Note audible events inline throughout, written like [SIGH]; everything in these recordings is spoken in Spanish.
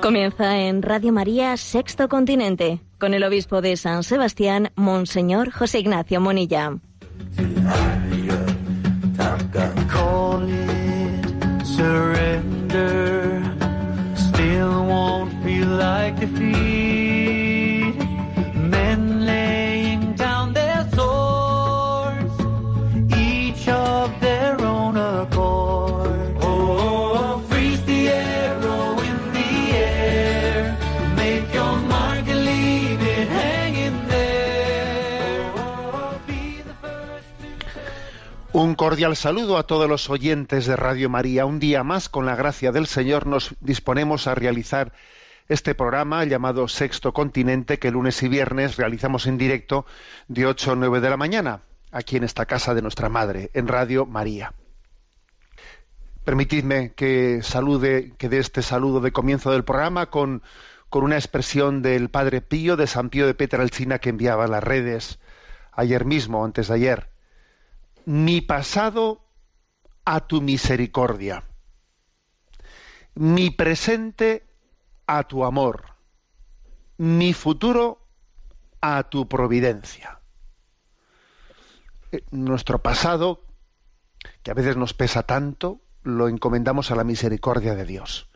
Comienza en Radio María Sexto Continente con el obispo de San Sebastián, Monseñor José Ignacio Monilla. Surrender. Still won't feel like defeat. Cordial saludo a todos los oyentes de Radio María. Un día más, con la gracia del Señor, nos disponemos a realizar este programa llamado Sexto Continente, que lunes y viernes realizamos en directo de 8 a 9 de la mañana, aquí en esta casa de nuestra Madre, en Radio María. Permitidme que salude, que dé este saludo de comienzo del programa con, con una expresión del Padre Pío de San Pío de Petralcina que enviaba a las redes ayer mismo, antes de ayer mi pasado a tu misericordia, mi presente a tu amor, mi futuro a tu providencia. Eh, Nuestro pasado, que a veces nos pesa tanto, lo encomendamos a la misericordia de Dios.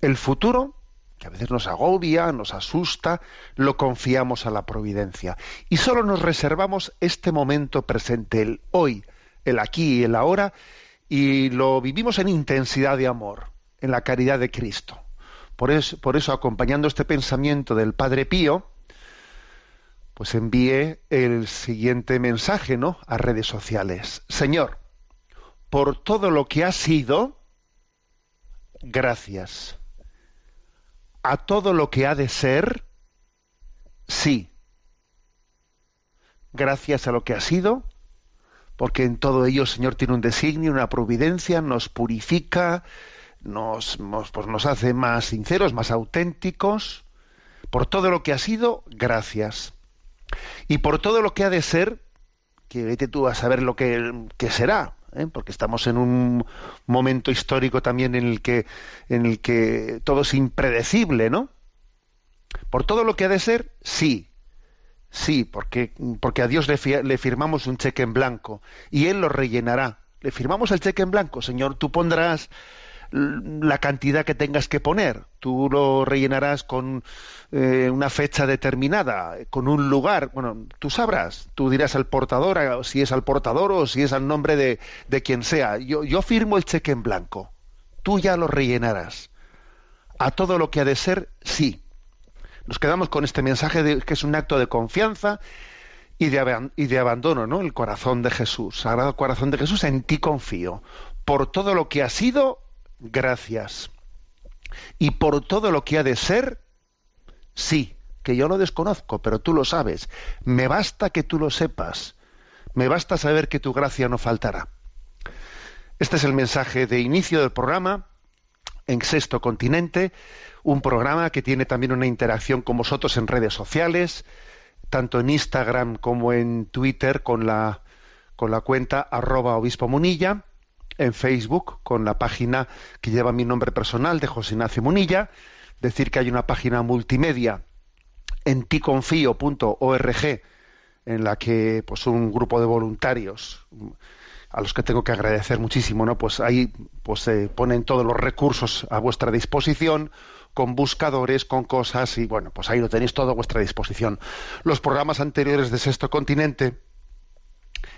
El futuro, a veces nos agobia, nos asusta, lo confiamos a la providencia. Y solo nos reservamos este momento presente, el hoy, el aquí y el ahora, y lo vivimos en intensidad de amor, en la caridad de Cristo. Por eso, acompañando este pensamiento del Padre Pío, pues envié el siguiente mensaje, ¿no? A redes sociales. Señor, por todo lo que ha sido, gracias a todo lo que ha de ser, sí. Gracias a lo que ha sido, porque en todo ello el Señor tiene un designio, una providencia, nos purifica, nos, pues nos hace más sinceros, más auténticos. Por todo lo que ha sido, gracias. Y por todo lo que ha de ser, que vete tú a saber lo que, que será, ¿eh? porque estamos en un momento histórico también en el que en el que todo es impredecible, ¿no? Por todo lo que ha de ser, sí, sí, porque porque a Dios le, fi- le firmamos un cheque en blanco y él lo rellenará. Le firmamos el cheque en blanco, Señor, tú pondrás la cantidad que tengas que poner. Tú lo rellenarás con eh, una fecha determinada, con un lugar. Bueno, tú sabrás. Tú dirás al portador si es al portador o si es al nombre de, de quien sea. Yo, yo firmo el cheque en blanco. Tú ya lo rellenarás. A todo lo que ha de ser, sí. Nos quedamos con este mensaje de que es un acto de confianza y de, y de abandono, ¿no? El corazón de Jesús, Sagrado Corazón de Jesús, en ti confío. Por todo lo que ha sido, gracias. Y por todo lo que ha de ser, sí, que yo lo desconozco, pero tú lo sabes. Me basta que tú lo sepas. Me basta saber que tu gracia no faltará. Este es el mensaje de inicio del programa en Sexto Continente, un programa que tiene también una interacción con vosotros en redes sociales, tanto en Instagram como en Twitter con la, con la cuenta arroba obispo munilla, en Facebook con la página que lleva mi nombre personal de José Ignacio Munilla, decir que hay una página multimedia en ticonfío.org en la que pues un grupo de voluntarios a los que tengo que agradecer muchísimo, ¿no? Pues ahí pues se ponen todos los recursos a vuestra disposición con buscadores, con cosas y bueno, pues ahí lo tenéis todo a vuestra disposición. Los programas anteriores de Sexto Continente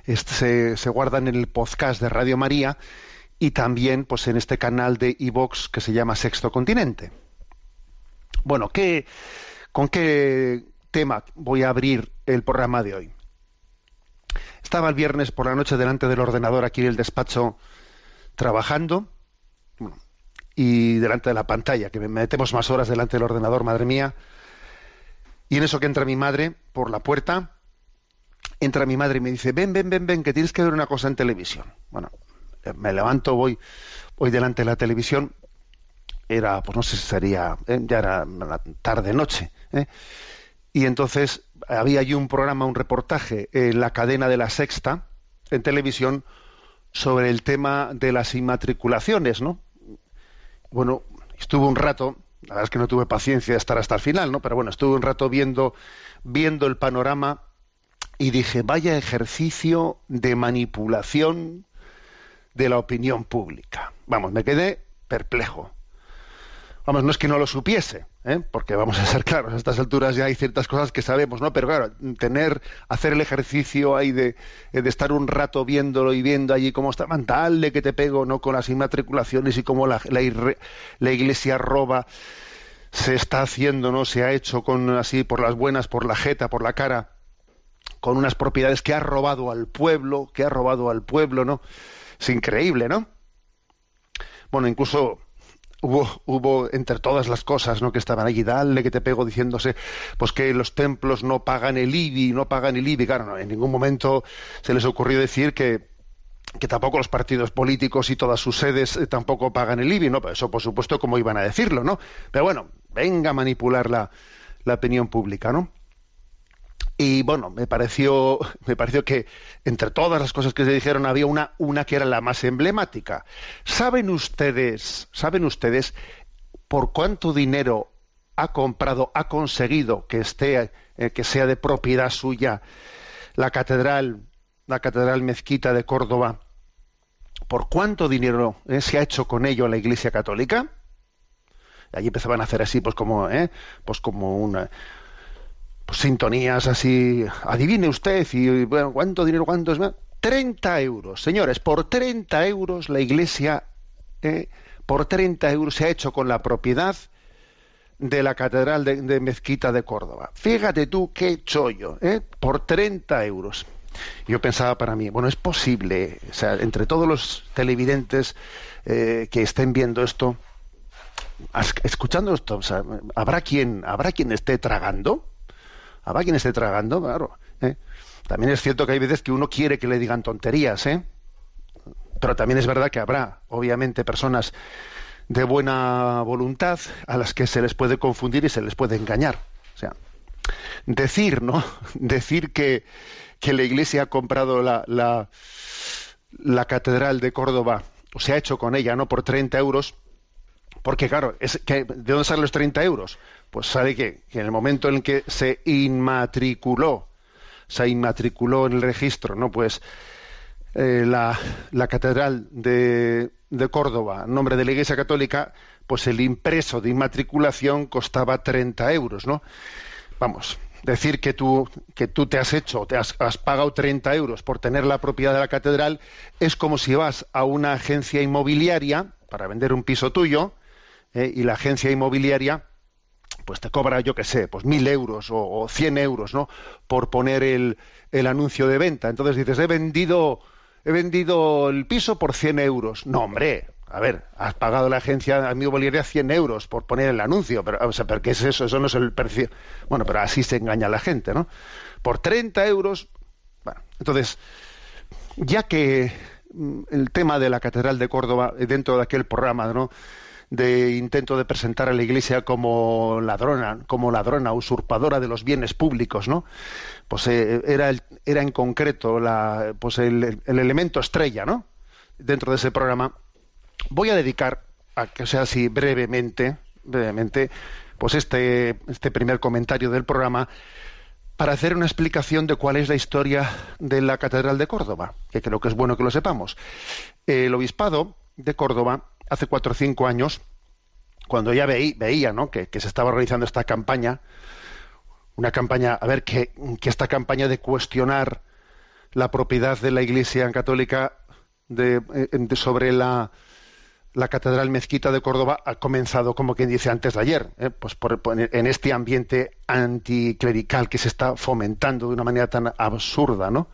este, se, guardan en el podcast de Radio María y también pues en este canal de iVox que se llama Sexto Continente. Bueno, ¿qué, ¿con qué tema voy a abrir el programa de hoy? Estaba el viernes por la noche delante del ordenador aquí en el despacho trabajando y delante de la pantalla, que me metemos más horas delante del ordenador, madre mía. Y en eso que entra mi madre por la puerta, entra mi madre y me dice, ven, ven, ven, ven, que tienes que ver una cosa en televisión. Bueno, me levanto, voy, hoy delante de la televisión, era, pues no sé si sería, eh, ya era tarde noche, ¿eh? y entonces había allí un programa, un reportaje en la cadena de la Sexta, en televisión, sobre el tema de las inmatriculaciones, ¿no? Bueno, estuve un rato, la verdad es que no tuve paciencia de estar hasta el final, ¿no? Pero bueno, estuve un rato viendo, viendo el panorama y dije, vaya ejercicio de manipulación de la opinión pública. Vamos, me quedé perplejo. Vamos, no es que no lo supiese, ¿eh? porque vamos a ser claros, a estas alturas ya hay ciertas cosas que sabemos, ¿no? Pero claro, tener, hacer el ejercicio ahí de, de estar un rato viéndolo y viendo allí cómo está, dale que te pego, ¿no? Con las inmatriculaciones y cómo la, la, la iglesia roba, se está haciendo, ¿no? Se ha hecho con así por las buenas, por la jeta, por la cara, con unas propiedades que ha robado al pueblo, que ha robado al pueblo, ¿no? Es increíble, ¿no? Bueno, incluso hubo, hubo entre todas las cosas ¿no? que estaban allí, dale que te pego diciéndose pues que los templos no pagan el IBI, no pagan el IBI. Claro, no, en ningún momento se les ocurrió decir que, que tampoco los partidos políticos y todas sus sedes eh, tampoco pagan el IBI, ¿no? Eso, por supuesto, como iban a decirlo, ¿no? Pero bueno, venga a manipular la, la opinión pública, ¿no? Y bueno me pareció me pareció que entre todas las cosas que se dijeron había una una que era la más emblemática. Saben ustedes saben ustedes por cuánto dinero ha comprado ha conseguido que esté eh, que sea de propiedad suya la catedral la catedral mezquita de Córdoba por cuánto dinero eh, se ha hecho con ello la Iglesia Católica allí empezaban a hacer así pues como eh, pues como una pues, sintonías así, adivine usted, y bueno, ¿cuánto dinero, cuánto es? 30 euros, señores, por 30 euros la iglesia, eh, por 30 euros se ha hecho con la propiedad de la Catedral de, Mezquita de Córdoba. Fíjate tú qué chollo, ¿eh? por 30 euros. Yo pensaba para mí, bueno, es posible, o sea, entre todos los televidentes eh, que estén viendo esto, escuchando esto, habrá quien, habrá quien esté tragando, Habrá quien esté tragando, claro. ¿eh? También es cierto que hay veces que uno quiere que le digan tonterías, ¿eh? Pero también es verdad que habrá, obviamente, personas de buena voluntad a las que se les puede confundir y se les puede engañar. O sea, decir, ¿no? [LAUGHS] Decir que, que la Iglesia ha comprado la, la, la Catedral de Córdoba, o se ha hecho con ella, ¿no? Por 30 euros, porque claro, es que, ¿de dónde salen los 30 euros? Pues sabe que, en el momento en que se inmatriculó, se inmatriculó en el registro, ¿no? Pues eh, la, catedral de, Córdoba, en nombre de la Iglesia Católica, pues el impreso de inmatriculación costaba 30 euros, ¿no? Vamos, decir que tú, que tú te has hecho, te has, has, pagado 30 euros por tener la propiedad de la catedral, es como si vas a una agencia inmobiliaria para vender un piso tuyo, ¿eh? y la agencia inmobiliaria pues te cobra, yo qué sé, pues mil euros o, cien euros, ¿no? Por poner el, el, anuncio de venta. Entonces dices, he vendido, he vendido el piso por cien euros. No, hombre, a ver, has pagado la agencia inmobiliaria cien euros por poner el anuncio, pero, o sea, ¿pero qué es eso? Eso no es el precio. Bueno, pero así se engaña a la gente, ¿no? Por 30 euros. Bueno, entonces, ya que mm, el tema de la Catedral de Córdoba, dentro de aquel programa, ¿no? De intento de presentar a la Iglesia como ladrona, como ladrona, usurpadora de los bienes públicos, ¿no? Pues eh, era, era en concreto la, pues el, elemento estrella, ¿no? Dentro de ese programa. Voy a dedicar, a que sea así brevemente, brevemente, pues este, este primer comentario del programa para hacer una explicación de cuál es la historia de la Catedral de Córdoba, que creo que es bueno que lo sepamos. El obispado de Córdoba hace cuatro o cinco años, cuando ya veía ¿no? que, se estaba realizando esta campaña, una campaña, a ver, que, esta campaña de cuestionar la propiedad de la Iglesia Católica de, sobre la, la Catedral Mezquita de Córdoba ha comenzado, como quien dice, antes de ayer, ¿eh? pues en este ambiente anticlerical que se está fomentando de una manera tan absurda, ¿no?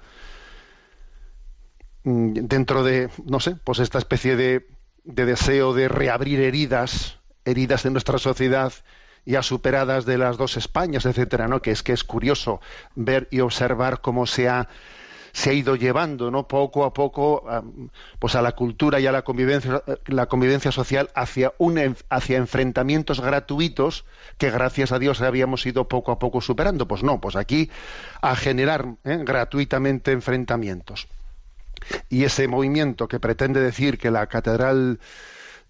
Mm, dentro de, no sé, pues esta especie de de deseo de reabrir heridas, heridas de nuestra sociedad ya superadas de las dos Españas, etcétera, ¿no? Que es que es curioso ver y observar cómo se ha se ha ido llevando, ¿no? Poco a poco, pues a la cultura y a la convivencia, la convivencia social hacia un, hacia enfrentamientos gratuitos que gracias a Dios habíamos ido poco a poco superando. Pues no, pues aquí a generar ¿eh? gratuitamente enfrentamientos. Y ese movimiento que pretende decir que la catedral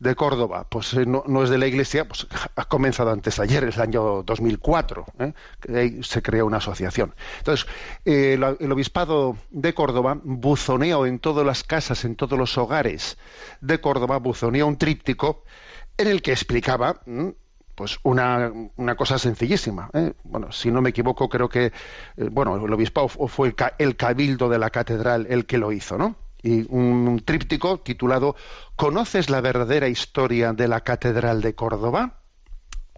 de Córdoba, pues eh, no, es de la Iglesia, pues ha comenzado antes ayer, es el año 2004, ¿eh? ahí se creó una asociación. Entonces, eh, el obispado de Córdoba buzoneó en todas las casas, en todos los hogares de Córdoba, buzoneó un tríptico en el que explicaba pues una, cosa sencillísima. Bueno, si no me equivoco, creo que bueno, el obispado fue el, el cabildo de la catedral el que lo hizo, ¿no? y un tríptico titulado ¿Conoces la verdadera historia de la Catedral de Córdoba?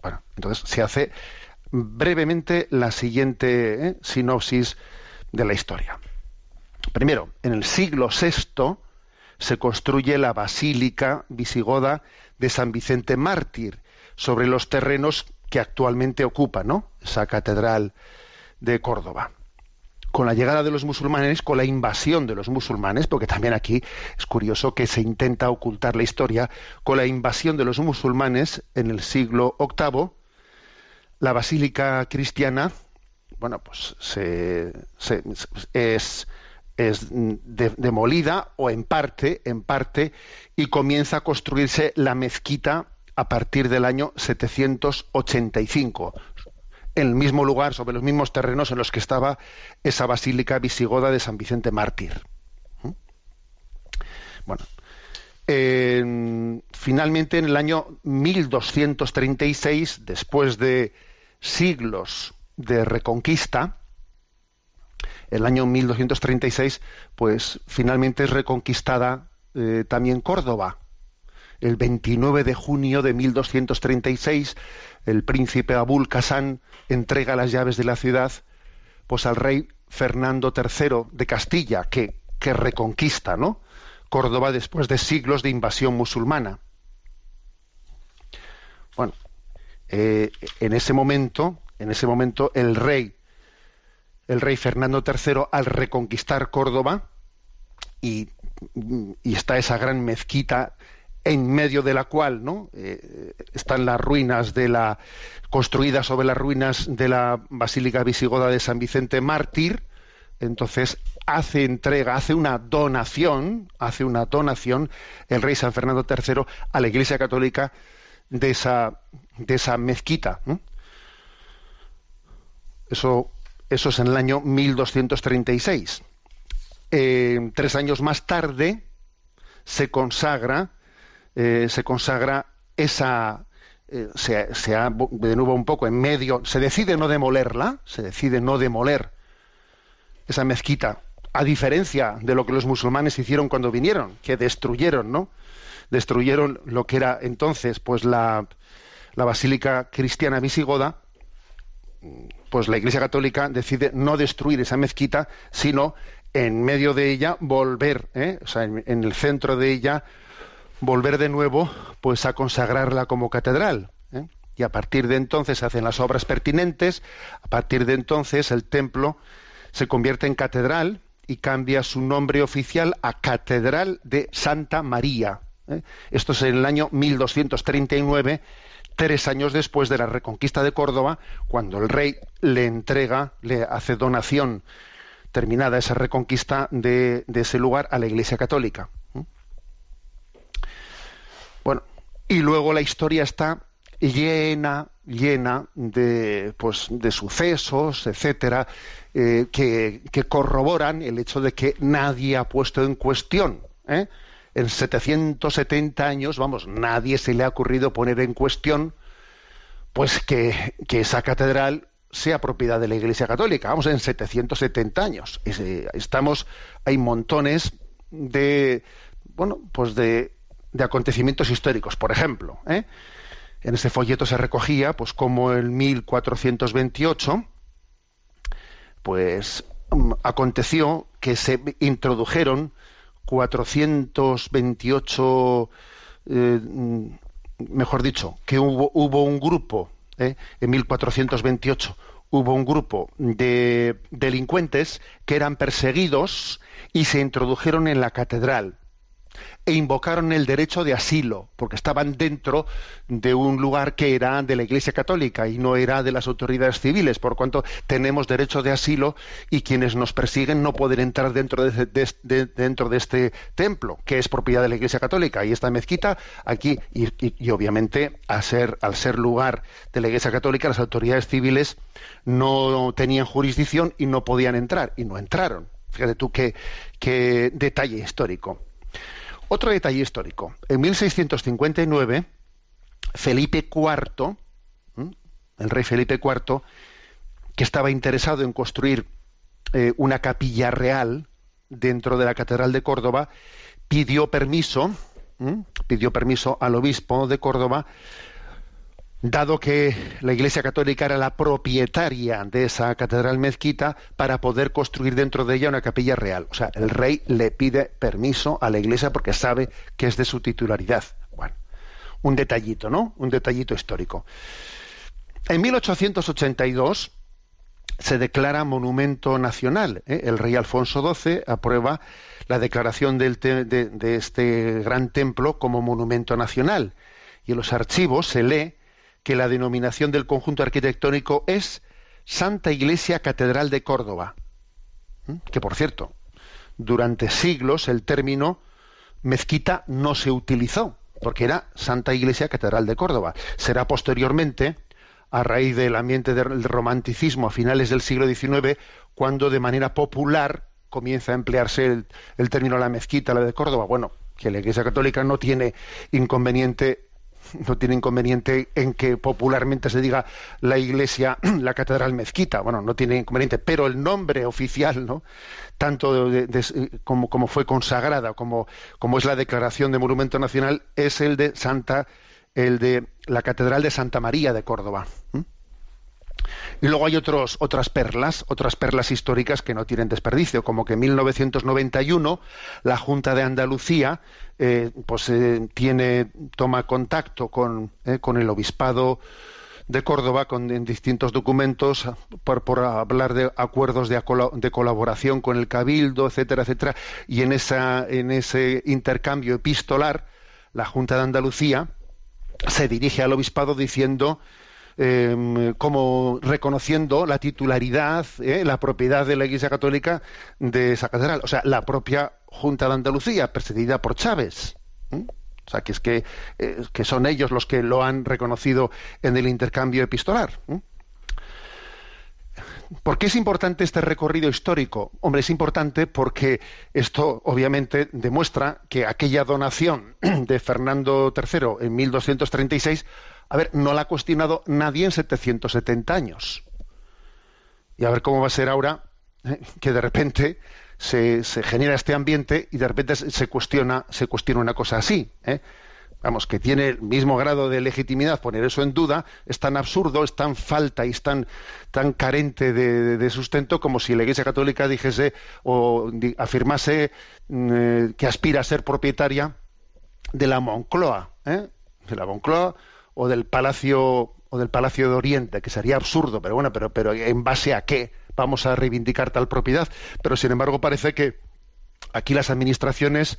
Bueno, entonces se hace brevemente la siguiente ¿eh? sinopsis de la historia. Primero, en el siglo VI se construye la Basílica Visigoda de San Vicente Mártir sobre los terrenos que actualmente ocupa ¿no? esa catedral de Córdoba con la llegada de los musulmanes, con la invasión de los musulmanes, porque también aquí es curioso que se intenta ocultar la historia, con la invasión de los musulmanes en el siglo VIII, la basílica cristiana, bueno, pues se, es, demolida o en parte, en parte, y comienza a construirse la mezquita a partir del año 785, en el mismo lugar, sobre los mismos terrenos en los que estaba esa basílica visigoda de San Vicente Mártir. ¿Mm? Bueno, finalmente en el año 1236, después de siglos de reconquista, el año 1236, pues finalmente es reconquistada eh, también Córdoba. El 29 de junio de 1236 el príncipe Abul Kasán entrega las llaves de la ciudad pues al rey Fernando III de Castilla, que, que reconquista ¿no? Córdoba después de siglos de invasión musulmana. Bueno, eh, en ese momento, en ese momento, el rey, el rey Fernando III, al reconquistar Córdoba, y está esa gran mezquita en medio de la cual. Eh, están las ruinas de la construidas sobre las ruinas de la basílica visigoda de San Vicente Mártir. Entonces hace entrega hace una donación hace una donación el rey San Fernando III a la Iglesia Católica de esa de esa mezquita eso eso es en el año 1236 eh, tres años más tarde se consagra eh, se consagra esa eh, se, se ha de nuevo un poco en medio se decide no demolerla se decide no demoler esa mezquita a diferencia de lo que los musulmanes hicieron cuando vinieron que destruyeron no destruyeron lo que era entonces pues la, la basílica cristiana visigoda pues la Iglesia Católica decide no destruir esa mezquita, sino en medio de ella volver, ¿eh? o sea, en, el centro de ella volver de nuevo pues a consagrarla como catedral. ¿eh? Y a partir de entonces hacen las obras pertinentes, a partir de entonces el templo se convierte en catedral y cambia su nombre oficial a Catedral de Santa María. ¿eh? Esto es en el año 1239, tres años después de la reconquista de Córdoba, cuando el rey le entrega, le hace donación terminada esa reconquista de ese lugar a la Iglesia Católica. Bueno, y luego la historia está llena, llena de, pues, de sucesos, etcétera, eh, que, corroboran el hecho de que nadie ha puesto en cuestión. ¿eh? En 770 años, vamos, nadie se le ha ocurrido poner en cuestión pues que, esa catedral sea propiedad de la Iglesia Católica. Vamos, en 770 años. Eh, estamos, hay montones de, bueno, pues de de acontecimientos históricos. Por ejemplo, ¿eh? en ese folleto se recogía, pues como en 1428, pues mm, aconteció que se introdujeron 428, eh, mejor dicho, que hubo, hubo un grupo, ¿eh? en 1428, hubo un grupo de delincuentes que eran perseguidos y se introdujeron en la catedral e invocaron el derecho de asilo, porque estaban dentro de un lugar que era de la Iglesia Católica y no era de las autoridades civiles, por cuanto tenemos derecho de asilo y quienes nos persiguen no pueden entrar dentro de, este templo, que es propiedad de la Iglesia Católica. Y esta mezquita aquí, y, obviamente al ser lugar de la Iglesia Católica, las autoridades civiles no tenían jurisdicción y no podían entrar, y no entraron. Fíjate tú qué detalle histórico. Otro detalle histórico. En 1659, Felipe IV, el rey Felipe IV, que estaba interesado en construir eh, una capilla real dentro de la Catedral de Córdoba, pidió permiso, pidió permiso al obispo de Córdoba dado que la Iglesia Católica era la propietaria de esa catedral mezquita para poder construir dentro de ella una capilla real. O sea, el rey le pide permiso a la Iglesia porque sabe que es de su titularidad. Bueno, un detallito, ¿no? Un detallito histórico. En 1882 se declara monumento nacional. ¿eh? El rey Alfonso XII aprueba la declaración de, de este gran templo como monumento nacional. Y en los archivos se lee que la denominación del conjunto arquitectónico es Santa Iglesia Catedral de Córdoba. Que por cierto, durante siglos el término mezquita no se utilizó, porque era Santa Iglesia Catedral de Córdoba. Será posteriormente, a raíz del ambiente del romanticismo a finales del siglo XIX, cuando de manera popular comienza a emplearse el término la mezquita, la de Córdoba. Bueno, que la Iglesia Católica no tiene inconveniente no tiene inconveniente en que popularmente se diga la iglesia, [CLEARS THROAT] la catedral mezquita, bueno, no tiene inconveniente, pero el nombre oficial, ¿no? tanto como, como, fue consagrada, como, como es la declaración de monumento nacional, es el de Santa, el de la catedral de Santa María de Córdoba. Y luego hay otros, otras perlas, otras perlas históricas que no tienen desperdicio, como que en 1991 la Junta de Andalucía eh, pues, eh, tiene, toma contacto con, eh, con el Obispado de Córdoba con, en distintos documentos por, por hablar de acuerdos de, de, colaboración con el Cabildo, etcétera, etcétera, y en, esa, en ese intercambio epistolar la Junta de Andalucía se dirige al Obispado diciendo Em, como reconociendo la titularidad, eh, la propiedad de la Iglesia Católica de esa catedral. O sea, la propia Junta de Andalucía, presidida por Chávez. O sea, que es que, eh, que, son ellos los que lo han reconocido en el intercambio epistolar. ¿Por qué es importante este recorrido histórico? Hombre, es importante porque esto obviamente demuestra que aquella donación [CLEARS THROAT] de Fernando III en 1236 a ver, no la ha cuestionado nadie en 770 años. Y a ver cómo va a ser ahora ¿eh? que de repente se, genera este ambiente y de repente se cuestiona, se cuestiona una cosa así. ¿eh? Vamos, que tiene el mismo grado de legitimidad poner eso en duda, es tan absurdo, es tan falta y es tan, tan carente de, sustento como si la Iglesia Católica dijese o afirmase mm, eh, que aspira a ser propietaria de la Moncloa, de la Moncloa o del Palacio o del Palacio de Oriente, que sería absurdo, pero bueno, pero, pero en base a qué vamos a reivindicar tal propiedad. Pero sin embargo parece que aquí las administraciones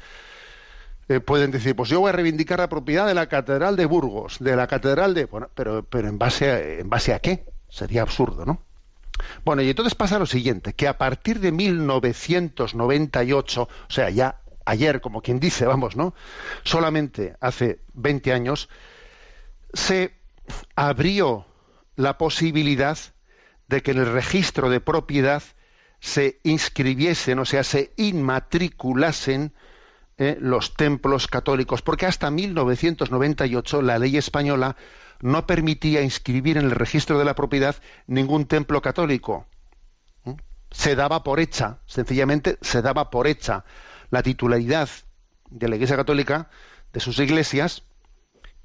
eh, pueden decir, pues yo voy a reivindicar la propiedad de la Catedral de Burgos, de la Catedral de... Bueno, pero, pero en, base a, en base a qué? Sería absurdo, ¿no? Bueno, y entonces pasa lo siguiente, que a partir de 1998, o sea, ya ayer, como quien dice, vamos, ¿no? Solamente hace 20 años, se abrió la posibilidad de que en el registro de propiedad se inscribiesen, o sea, se inmatriculasen eh, los templos católicos, porque hasta 1998 la ley española no permitía inscribir en el registro de la propiedad ningún templo católico. ¿Mm? Se daba por hecha, sencillamente se daba por hecha la titularidad de la Iglesia Católica, de sus iglesias,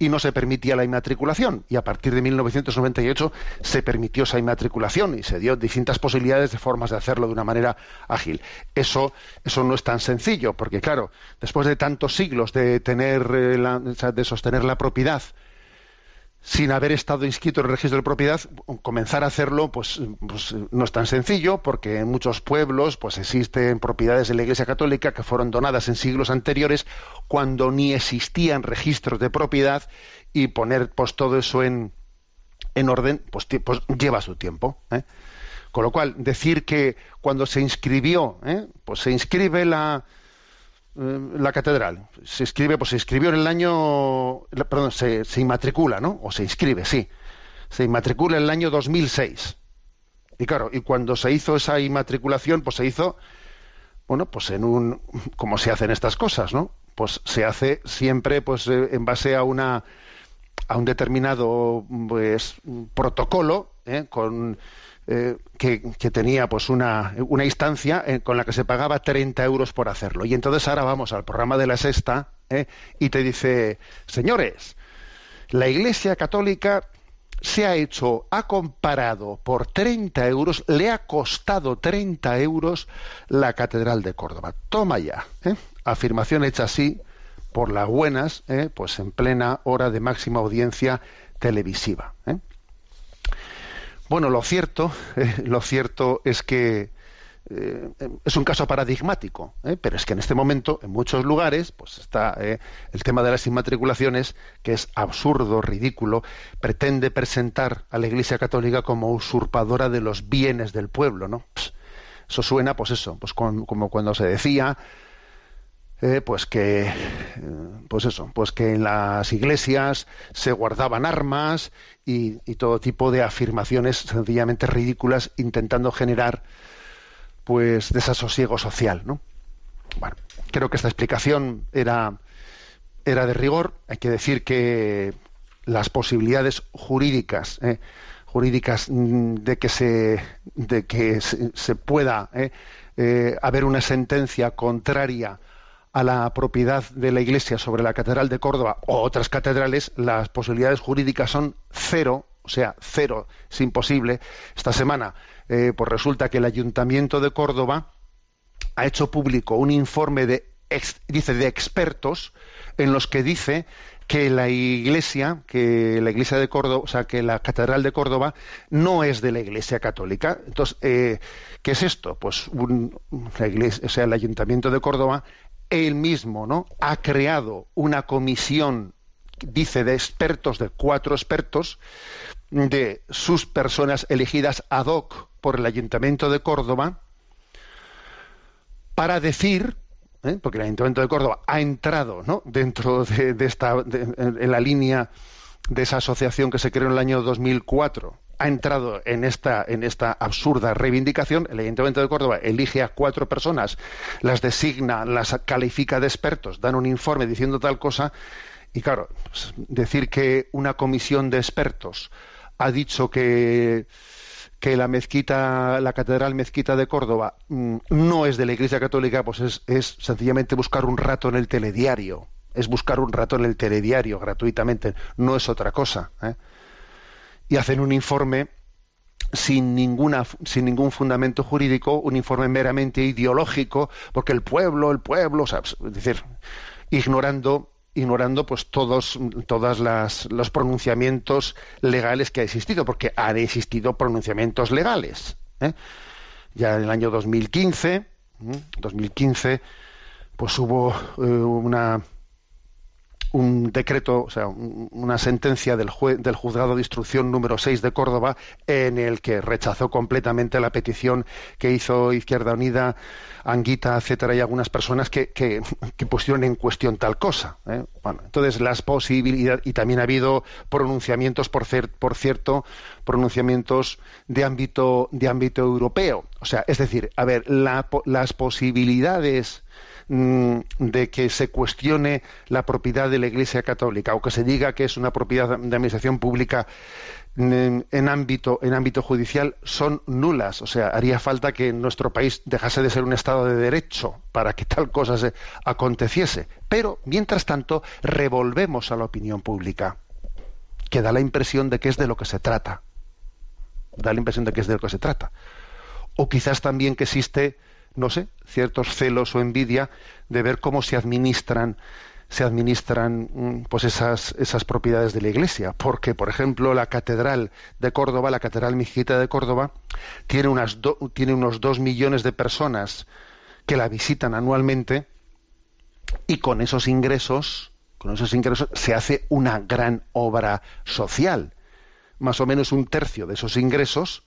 y no se permitía la inmatriculación. Y a partir de 1998 se permitió esa inmatriculación y se dio distintas posibilidades de formas de hacerlo de una manera ágil. Eso, eso no es tan sencillo, porque claro, después de tantos siglos de tener eh, de sostener la propiedad sin haber estado inscrito en el registro de propiedad, comenzar a hacerlo pues, pues, no es tan sencillo porque en muchos pueblos pues existen propiedades de la Iglesia Católica que fueron donadas en siglos anteriores cuando ni existían registros de propiedad y poner pues todo eso en, en orden pues, pues lleva su tiempo. ¿eh? Con lo cual, decir que cuando se inscribió, ¿eh? pues se inscribe la, la catedral, se inscribe, pues se inscribió en el año, perdón, se, se inmatricula, ¿no? O se inscribe, sí. Se inmatricula en el año 2006. Y claro, y cuando se hizo esa inmatriculación, pues se hizo, bueno, pues en un, como se hacen estas cosas, ¿no? Pues se hace siempre, pues eh, en base a una, a un determinado, pues, protocolo, ¿eh? con eh, que, tenía pues una, una instancia eh, con la que se pagaba 30 euros por hacerlo. Y entonces ahora vamos al programa de la sexta eh, y te dice, señores, la Iglesia Católica se ha hecho, ha comparado por 30 euros, le ha costado 30 euros la Catedral de Córdoba. Toma ya. Afirmación hecha así por las buenas, pues en plena hora de máxima audiencia televisiva. Bueno, lo cierto, eh, lo cierto es que eh, es un caso paradigmático, eh, pero es que en este momento, en muchos lugares, pues está el tema de las inmatriculaciones, que es absurdo, ridículo, pretende presentar a la Iglesia Católica como usurpadora de los bienes del pueblo, ¿no? eso suena, pues eso, pues como cuando se decía eh, pues que eh, pues eso pues que en las iglesias se guardaban armas y, todo tipo de afirmaciones sencillamente ridículas intentando generar pues desasosiego social no bueno creo que esta explicación era era de rigor. Hay que decir que las posibilidades jurídicas eh, jurídicas mm, de que se de que se, pueda haber una sentencia contraria a la propiedad de la Iglesia sobre la Catedral de Córdoba o otras catedrales, las posibilidades jurídicas son cero, o sea, cero, es imposible. Esta semana, eh, pues resulta que el Ayuntamiento de Córdoba ha hecho público un informe de, dice, de expertos en los que dice que la iglesia, que la iglesia de Córdoba, o sea, que la catedral de Córdoba no es de la iglesia católica. Entonces, eh, ¿qué es esto? Pues la iglesia, o sea, el ayuntamiento de Córdoba él mismo ¿no? ha creado una comisión, dice, de expertos, de cuatro expertos, de sus personas elegidas ad hoc por el Ayuntamiento de Córdoba, para decir, ¿eh? porque el Ayuntamiento de Córdoba ha entrado ¿no? dentro de, esta, en la línea de esa asociación que se creó en el año 2004 ha entrado en esta, en esta absurda reivindicación, el Ayuntamiento de Córdoba elige a cuatro personas, las designa, las califica de expertos, dan un informe diciendo tal cosa, y claro, pues, decir que una comisión de expertos ha dicho que que la mezquita, la catedral mezquita de Córdoba mm, no es de la Iglesia Católica, pues es, es sencillamente buscar un rato en el telediario, es buscar un rato en el telediario gratuitamente, no es otra cosa. ¿eh? Y hacen un informe sin ninguna sin ningún fundamento jurídico, un informe meramente ideológico, porque el pueblo, el pueblo, es decir, ignorando ignorando pues todos todas las, los pronunciamientos legales que ha existido, porque han existido pronunciamientos legales. ¿eh? Ya en el año 2015, 2015, pues hubo eh, una un decreto, o sea, una sentencia del, del juzgado de instrucción número 6 de Córdoba en el que rechazó completamente la petición que hizo Izquierda Unida, Anguita, etcétera, y algunas personas que, que, pusieron en cuestión tal cosa. ¿eh? Entonces las posibilidades, y también ha habido pronunciamientos, por, por cierto, pronunciamientos de ámbito, de ámbito europeo. O sea, es decir, a ver, las posibilidades de que se cuestione la propiedad de la Iglesia Católica o que se diga que es una propiedad de administración pública mm, en, ámbito en ámbito judicial son nulas. O sea, haría falta que nuestro país dejase de ser un Estado de derecho para que tal cosa se aconteciese. Pero, mientras tanto, revolvemos a la opinión pública, que da la impresión de que es de lo que se trata. Da la impresión de que es de lo que se trata. O quizás también que existe no sé, ciertos celos o envidia de ver cómo se administran se administran mm, pues esas, esas propiedades de la Iglesia, porque por ejemplo la catedral de Córdoba, la catedral mexicana de Córdoba, tiene, unas tiene unos dos millones de personas que la visitan anualmente y con esos ingresos, con esos ingresos se hace una gran obra social. Más o menos un tercio de esos ingresos,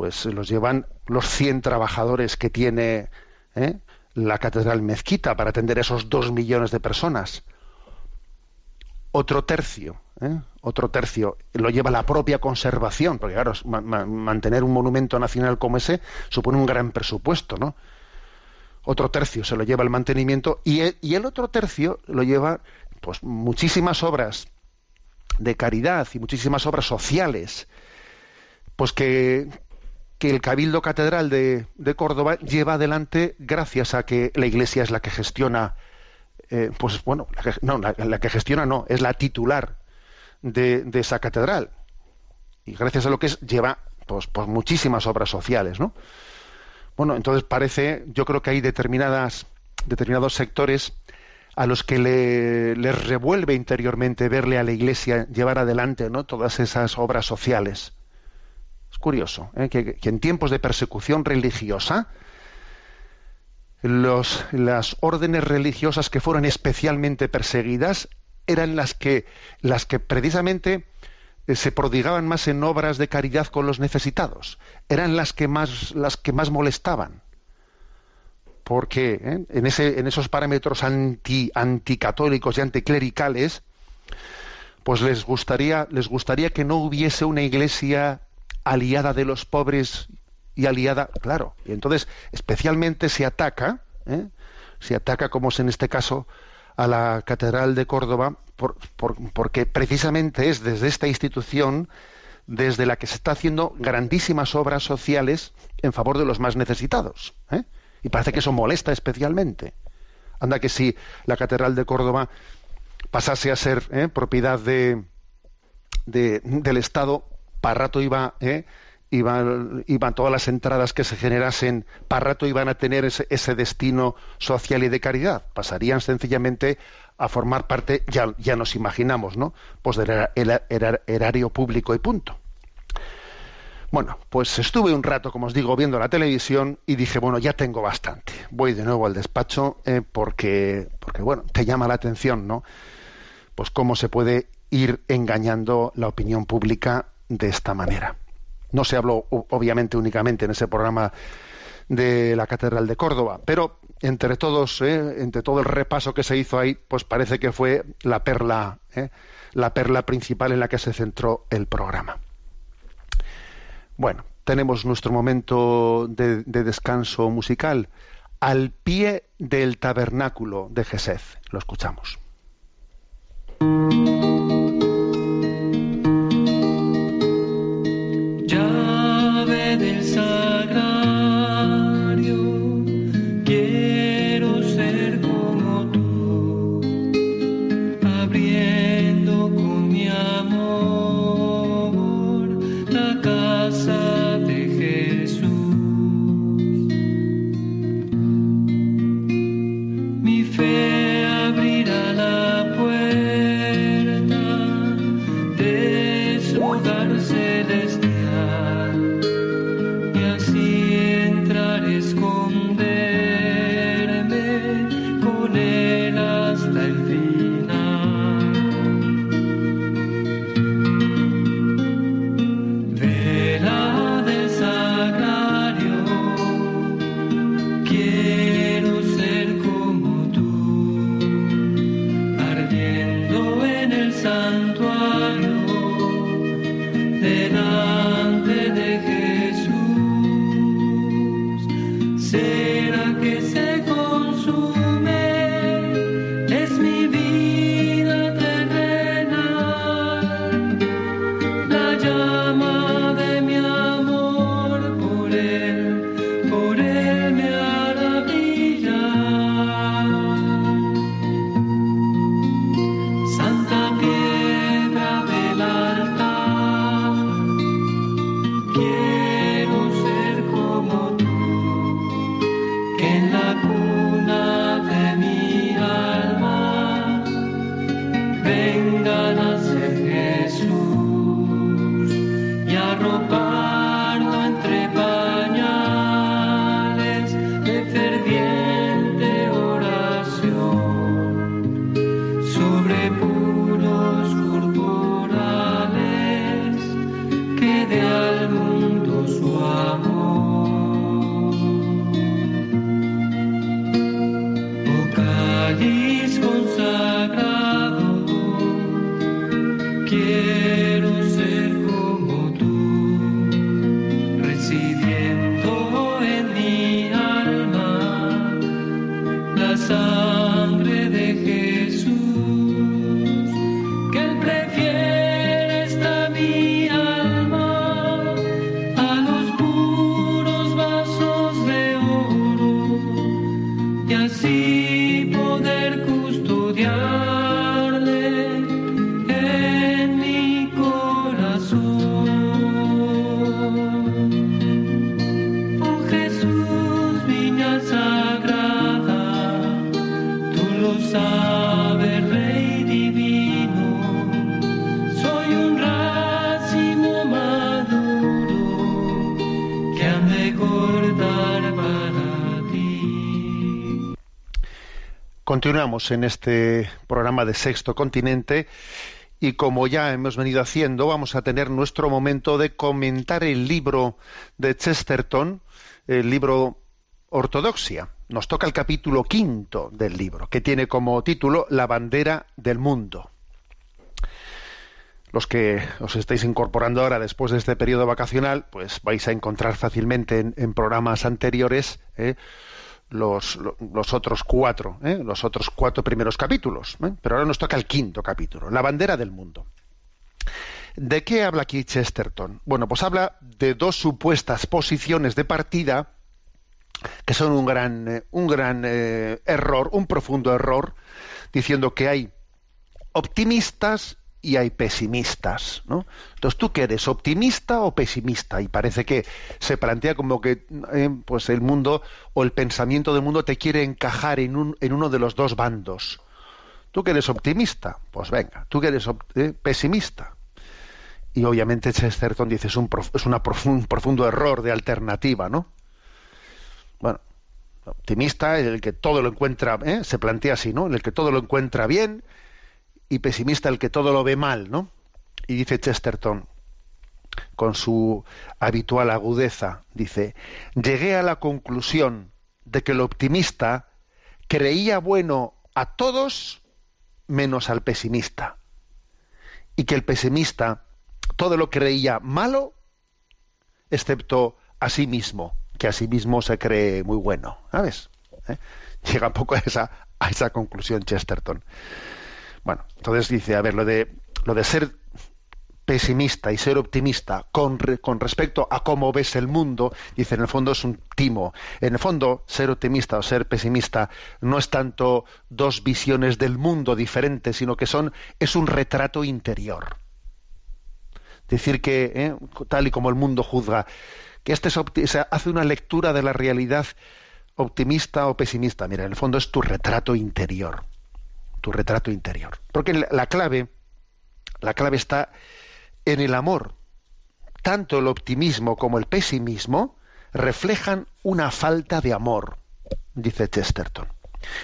pues los llevan los 100 trabajadores que tiene ¿eh? la catedral mezquita para atender a esos dos millones de personas. Otro tercio, ¿eh? otro tercio lo lleva la propia conservación, porque claro, mantener un monumento nacional como ese supone un gran presupuesto, ¿no? Otro tercio se lo lleva el mantenimiento y el, y el otro tercio lo lleva, pues, muchísimas obras de caridad y muchísimas obras sociales, pues que, que el Cabildo Catedral de, Córdoba lleva adelante gracias a que la Iglesia es la que gestiona, eh, pues bueno, no, la, que gestiona no, es la titular de, esa catedral. Y gracias a lo que es, lleva pues, pues muchísimas obras sociales, ¿no? Bueno, entonces parece, yo creo que hay determinadas, determinados sectores a los que le, les revuelve interiormente verle a la Iglesia llevar adelante ¿no? todas esas obras sociales curioso, ¿eh? que, en tiempos de persecución religiosa, las órdenes religiosas que fueron especialmente perseguidas eran las que, las que precisamente eh, se prodigaban más en obras de caridad con los necesitados, eran las que más, las que más molestaban. Porque ¿eh? en, ese, en esos parámetros anti, anticatólicos y anticlericales, pues les gustaría, les gustaría que no hubiese una iglesia aliada de los pobres y aliada, claro, y entonces especialmente se ataca, ¿eh? se ataca como es en este caso a la Catedral de Córdoba, porque precisamente es desde esta institución desde la que se está haciendo grandísimas obras sociales en favor de los más necesitados. ¿eh? Y parece que eso molesta especialmente. Anda que si la Catedral de Córdoba pasase a ser ¿eh? propiedad de, del Estado, para rato iba, ¿eh? iban, todas las entradas que se generasen, para rato iban a tener ese, destino social y de caridad. Pasarían sencillamente a formar parte, ya, nos imaginamos, ¿no? Pues del erario público y punto. Bueno, pues estuve un rato, como os digo, viendo la televisión y dije, bueno, ya tengo bastante. Voy de nuevo al despacho eh, porque, porque, bueno, te llama la atención, ¿no? Pues cómo se puede ir engañando la opinión pública de esta manera. No se habló obviamente únicamente en ese programa de la Catedral de Córdoba, pero entre todos, ¿eh? entre todo el repaso que se hizo ahí, pues parece que fue la perla, ¿eh? la perla principal en la que se centró el programa. Bueno, tenemos nuestro momento de, de descanso musical al pie del tabernáculo de Gesed. Lo escuchamos. Continuamos en este programa de Sexto Continente y como ya hemos venido haciendo, vamos a tener nuestro momento de comentar el libro de Chesterton, el libro Ortodoxia. Nos toca el capítulo quinto del libro, que tiene como título La bandera del mundo. Los que os estáis incorporando ahora después de este periodo vacacional, pues vais a encontrar fácilmente en, programas anteriores ¿eh? Los, lo- los otros cuatro, ¿eh? los otros cuatro primeros capítulos. ¿eh? Pero ahora nos toca el quinto capítulo, la bandera del mundo. ¿De qué habla aquí Chesterton? Bueno, pues habla de dos supuestas posiciones de partida que son un gran, eh, un gran eh, error, un profundo error, diciendo que hay optimistas y hay pesimistas, ¿no? Entonces, ¿tú qué eres, optimista o pesimista? Y parece que se plantea como que eh, pues el mundo o el pensamiento del mundo te quiere encajar en, un, en uno de los dos bandos. ¿Tú que eres optimista? Pues venga. ¿Tú que eres eh, pesimista? Y obviamente Chesterton dice es un, prof- es un profundo error de alternativa, ¿no? Bueno, optimista el que todo lo encuentra, ¿eh? se plantea así, ¿no? El que todo lo encuentra bien y pesimista el que todo lo ve mal, ¿no? Y dice Chesterton, con su habitual agudeza, dice, llegué a la conclusión de que el optimista creía bueno a todos menos al pesimista y que el pesimista todo lo creía malo excepto a sí mismo, que a sí mismo se cree muy bueno, ¿sabes? ¿Eh? Llega un poco a esa, a esa conclusión Chesterton. Bueno, entonces dice, a ver, lo de, lo de ser pesimista y ser optimista con, con respecto a cómo ves el mundo, dice, en el fondo es un timo. En el fondo, ser optimista o ser pesimista no es tanto dos visiones del mundo diferentes, sino que son, es un retrato interior. Decir que, ¿eh? tal y como el mundo juzga, que este es hace una lectura de la realidad optimista o pesimista. Mira, en el fondo es tu retrato interior. Tu retrato interior. Porque la- la clave, la clave está en el amor. Tanto el optimismo como el pesimismo reflejan una falta de amor, dice Chesterton.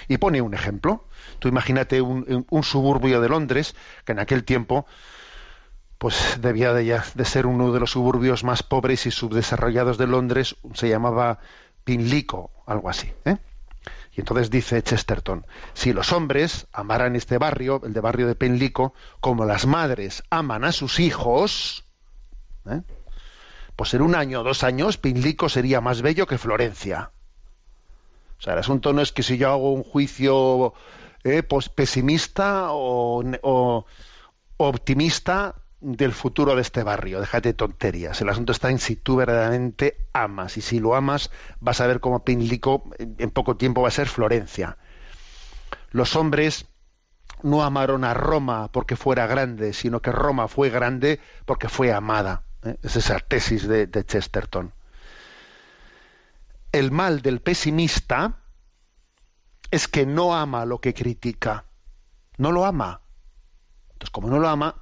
Y pone un ejemplo. Tú imagínate un, un suburbio de Londres, que en aquel tiempo pues debía de ser uno de los suburbios más pobres y subdesarrollados de Londres, se llamaba Pinlico, algo así. ¿eh? Y entonces dice Chesterton, si los hombres amaran este barrio, el de barrio de Pinlico, como las madres aman a sus hijos, ¿eh? pues en un año o dos años Pinlico sería más bello que Florencia. O sea, el asunto no es que si yo hago un juicio eh, pues, pesimista o optimista del futuro de este barrio. Déjate tonterías. El asunto está en si tú verdaderamente amas. Y si lo amas, vas a ver cómo Pinlico en poco tiempo va a ser Florencia. Los hombres no amaron a Roma porque fuera grande, sino que Roma fue grande porque fue amada. ¿eh? Es esa tesis de, Chesterton. El mal del pesimista es que no ama lo que critica. No lo ama. Entonces, como no lo ama,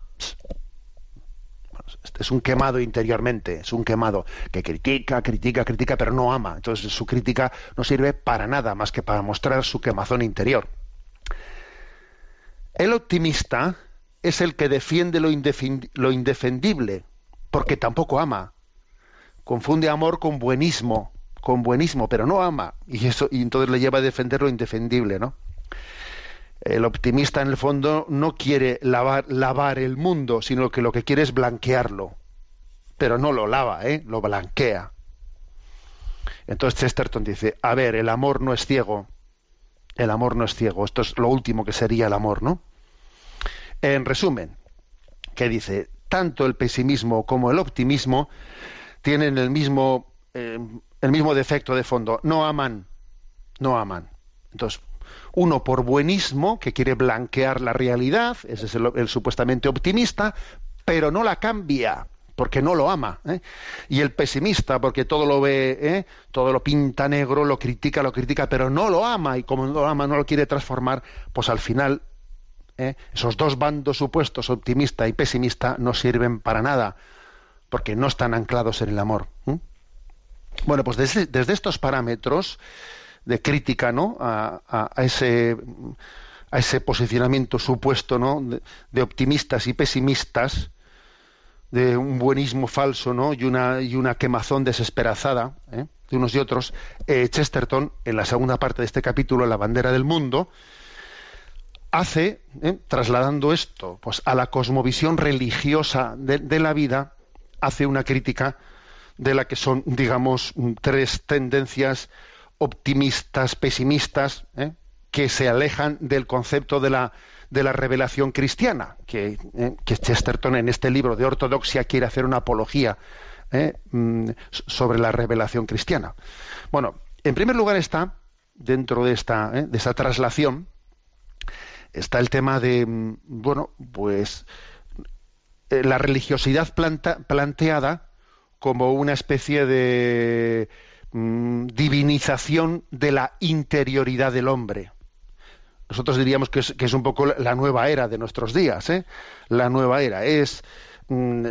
es un quemado interiormente, es un quemado que critica, critica, critica, pero no ama. Entonces su crítica no sirve para nada más que para mostrar su quemazón interior. El optimista es el que defiende lo, lo indefendible, porque tampoco ama. Confunde amor con buenismo, con buenismo, pero no ama. Y eso, y entonces le lleva a defender lo indefendible, ¿no? El optimista en el fondo no quiere lavar, lavar el mundo, sino que lo que quiere es blanquearlo. Pero no lo lava, ¿eh? lo blanquea. Entonces Chesterton dice, a ver, el amor no es ciego. El amor no es ciego. Esto es lo último que sería el amor, ¿no? En resumen, que dice, tanto el pesimismo como el optimismo tienen el mismo, eh, el mismo defecto de fondo. No aman, no aman. Entonces, uno por buenismo, que quiere blanquear la realidad, ese es el, supuestamente optimista, pero no la cambia, porque no lo ama. ¿eh? Y el pesimista, porque todo lo ve, ¿eh? todo lo pinta negro, lo critica, lo critica, pero no lo ama, y como no lo ama, no lo quiere transformar, pues al final ¿eh? esos dos bandos supuestos, optimista y pesimista, no sirven para nada, porque no están anclados en el amor. Bueno, pues desde, estos parámetros de crítica ¿no? a, ese, a ese posicionamiento supuesto ¿no? de, optimistas y pesimistas, de un buenismo falso ¿no? y, una, y una quemazón desesperazada ¿eh? de unos y otros, eh, Chesterton, en la segunda parte de este capítulo, La bandera del mundo, hace, ¿eh? trasladando esto pues, a la cosmovisión religiosa de, la vida, hace una crítica de la que son, digamos, tres tendencias optimistas, pesimistas, ¿eh? que se alejan del concepto de la, de la revelación cristiana, que, ¿eh? Chesterton en este libro de ortodoxia quiere hacer una apología mm, sobre la revelación cristiana. Bueno, en primer lugar está, dentro de esta, de esta traslación, está el tema de, mm, bueno, pues eh, la religiosidad planteada como una especie de mm, divinización de la interioridad del hombre. Nosotros diríamos que es, un poco la nueva era de nuestros días, ¿eh? La nueva era es, mm,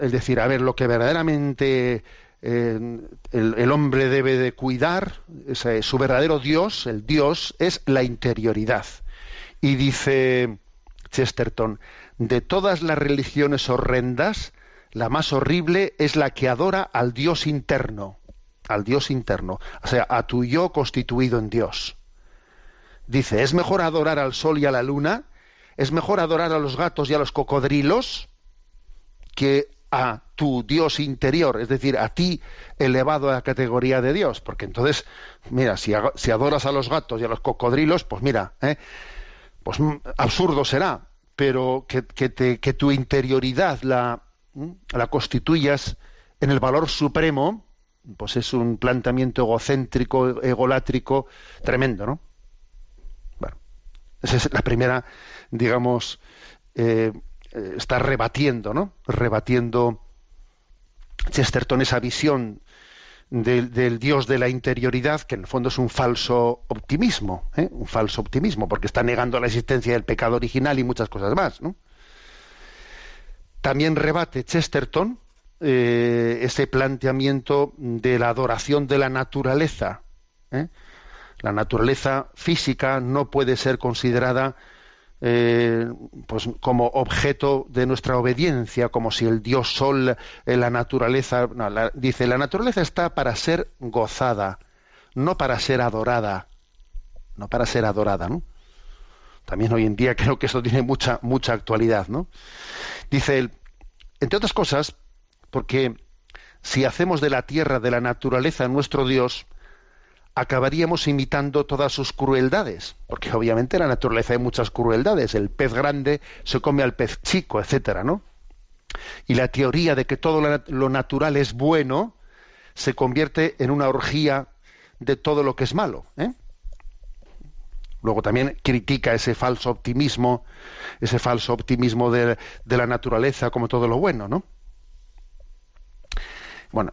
es decir, a ver, lo que verdaderamente eh, el, hombre debe de cuidar, su verdadero Dios, el Dios, es la interioridad. Y dice Chesterton, de todas las religiones horrendas, la más horrible es la que adora al Dios interno, al Dios interno, o sea, a tu yo constituido en Dios. Dice, es mejor adorar al sol y a la luna, es mejor adorar a los gatos y a los cocodrilos que a tu Dios interior, es decir, a ti elevado a la categoría de Dios, porque entonces, mira, si, adoras a los gatos y a los cocodrilos, pues mira, ¿eh? pues mm, absurdo será, pero que, que, tu interioridad la, mm, la constituyas en el valor supremo, pues es un planteamiento egocéntrico, egolátrico, tremendo, ¿no? Bueno, esa es la primera, digamos, eh, eh, está rebatiendo, ¿no? Rebatiendo Chesterton esa visión del, Dios de la interioridad, que en el fondo es un falso optimismo, ¿eh? un falso optimismo, porque está negando la existencia del pecado original y muchas cosas más. También rebate Chesterton eh, ese planteamiento de la adoración de la naturaleza. ¿eh? La naturaleza física no puede ser considerada eh, pues como objeto de nuestra obediencia, como si el dios sol, eh, la naturaleza, dice, la naturaleza está para ser gozada, no para ser adorada, no para ser adorada, ¿no? También hoy en día [LAUGHS] creo que eso tiene mucha, mucha actualidad, ¿no? Dice él, entre otras cosas, porque si hacemos de la tierra, de la naturaleza, nuestro Dios, acabaríamos imitando todas sus crueldades, porque obviamente en la naturaleza hay muchas crueldades, el pez grande se come al pez chico, etcétera, ¿no? Y la teoría de que todo lo natural es bueno se convierte en una orgía de todo lo que es malo, ¿eh? Luego también critica ese falso optimismo, ese falso optimismo de, de la naturaleza como todo lo bueno, ¿no? Bueno,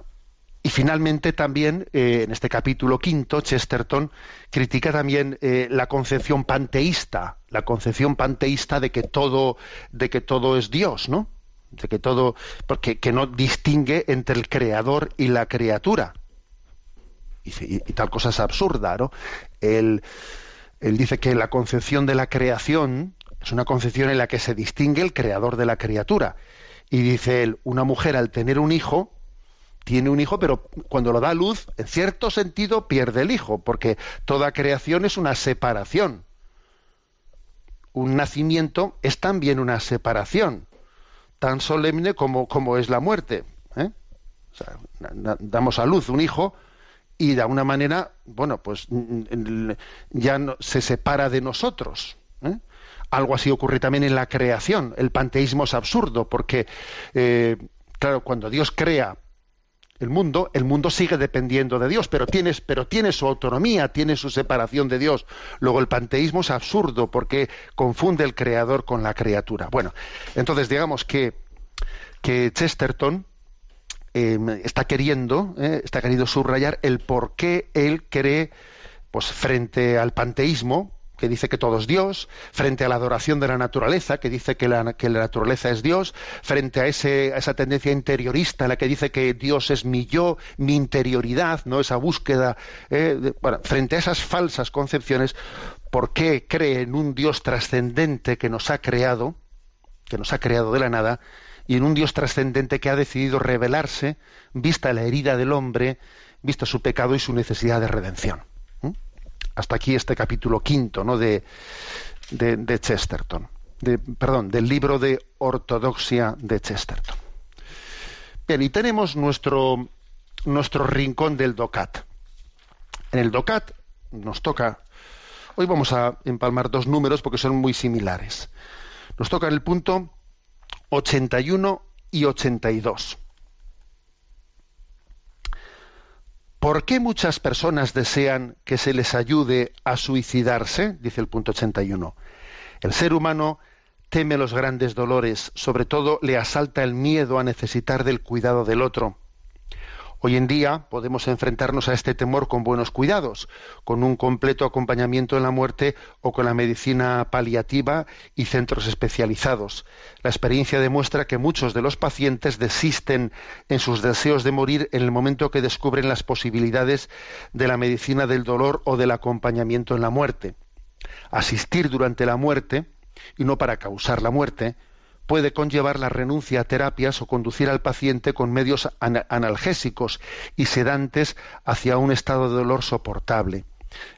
y finalmente también, eh, en este capítulo quinto, Chesterton critica también eh, la concepción panteísta, la concepción panteísta de que todo, de que todo es Dios, ¿no? De que todo, porque que no distingue entre el creador y la criatura. Y, tal cosa es absurda, ¿no? Él, él dice que la concepción de la creación es una concepción en la que se distingue el creador de la criatura. Y dice él, una mujer al tener un hijo, tiene un hijo, pero cuando lo da a luz, en cierto sentido pierde el hijo, porque toda creación es una separación. un nacimiento es también una separación, tan solemne como, como es la muerte. ¿eh? Damos a luz un hijo y de alguna manera, bueno, pues ya se separa de nosotros. ¿eh? Algo así ocurre también en la creación. El panteísmo es absurdo porque, eh, claro, cuando Dios crea el mundo, el mundo sigue dependiendo de Dios, pero tiene, pero tiene su autonomía, tiene su separación de Dios. Luego el panteísmo es absurdo porque confunde el creador con la criatura. Bueno, entonces digamos que, que Chesterton eh, está queriendo, eh, está queriendo subrayar el por qué él cree, pues frente al panteísmo, que dice que todo es Dios, frente a la adoración de la naturaleza, que dice que la, naturaleza es Dios, frente a, ese, a, esa tendencia interiorista en la que dice que Dios es mi yo, mi interioridad, no esa búsqueda, eh, frente a esas falsas concepciones, ¿por qué cree en un Dios trascendente que nos ha creado, que nos ha creado de la nada, y en un Dios trascendente que ha decidido revelarse, vista la herida del hombre, vista su pecado y su necesidad de redención? Hasta aquí este capítulo quinto ¿no? de, de, Chesterton, de, perdón, del libro de ortodoxia de Chesterton. Bien, y tenemos nuestro, nuestro rincón del DOCAT. En el DOCAT nos toca, hoy vamos a empalmar dos números porque son muy similares. Nos toca el punto 81 y 82. ¿Por qué muchas personas desean que se les ayude a suicidarse? Dice el punto 81. El ser humano teme los grandes dolores, sobre todo le asalta el miedo a necesitar del cuidado del otro. Hoy en día podemos enfrentarnos a este temor con buenos cuidados, con un completo acompañamiento en la muerte o con la medicina paliativa y centros especializados. La experiencia demuestra que muchos de los pacientes desisten en sus deseos de morir en el momento que descubren las posibilidades de la medicina del dolor o del acompañamiento en la muerte. Asistir durante la muerte, y no para causar la muerte, puede conllevar la renuncia a terapias o conducir al paciente con medios analgésicos y sedantes hacia un estado de dolor soportable.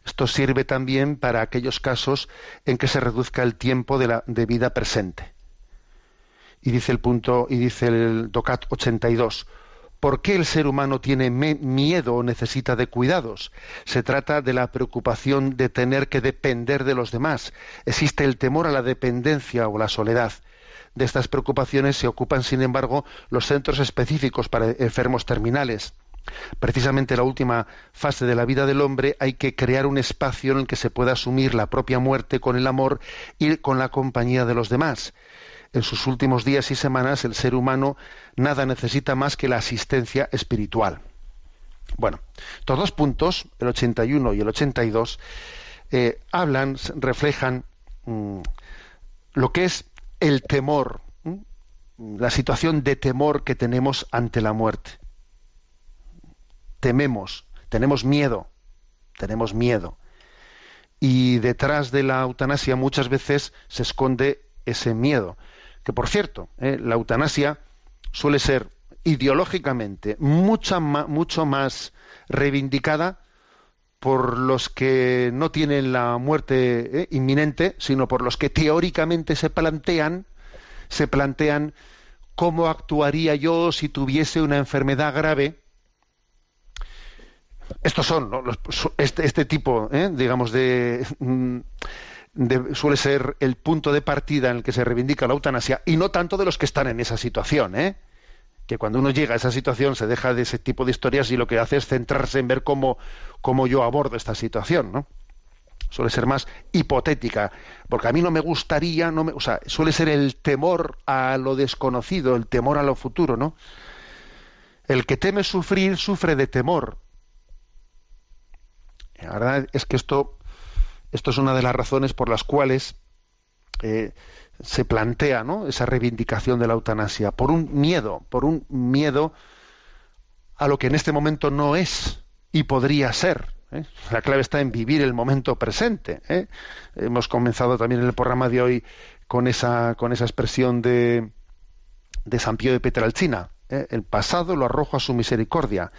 Esto sirve también para aquellos casos en que se reduzca el tiempo de, la, vida presente. Y dice el punto, y dice el DOCAT 82, ¿Por qué el ser humano tiene miedo o necesita de cuidados? Se trata de la preocupación de tener que depender de los demás. Existe el temor a la dependencia o la soledad. De estas preocupaciones se ocupan, sin embargo, los centros específicos para enfermos terminales. Precisamente en la última fase de la vida del hombre hay que crear un espacio en el que se pueda asumir la propia muerte con el amor y con la compañía de los demás. En sus últimos días y semanas el ser humano nada necesita más que la asistencia espiritual. Bueno, estos dos puntos, el 81 y el 82, eh, hablan, reflejan mm, lo que es el temor, la situación de temor que tenemos ante la muerte. Tememos, tenemos miedo, tenemos miedo. Y detrás de la eutanasia muchas veces se esconde ese miedo. Que por cierto, ¿eh? la eutanasia suele ser ideológicamente mucha, mucho más reivindicada por los que no tienen la muerte eh, inminente, sino por los que teóricamente se plantean, se plantean cómo actuaría yo si tuviese una enfermedad grave. Estos son este, este, tipo, eh, digamos, de, de, suele ser el punto de partida en el que se reivindica la eutanasia y no tanto de los que están en esa situación, ¿eh? Que cuando uno llega a esa situación se deja de ese tipo de historias y lo que hace es centrarse en ver cómo, cómo yo abordo esta situación, ¿no? Suele ser más hipotética, porque a mí no me gustaría, no me, o sea, suele ser el temor a lo desconocido, el temor a lo futuro, ¿no? El que teme sufrir sufre de temor. La verdad es que esto, esto es una de las razones por las cuales eh, se plantea ¿no? esa reivindicación de la eutanasia, por un miedo, por un miedo a lo que en este momento no es y podría ser. ¿eh? La clave está en vivir el momento presente. ¿eh? Hemos comenzado también en el programa de hoy con esa, con esa expresión de, de San Pío de Petralcina. ¿eh? El pasado lo arrojo a su misericordia.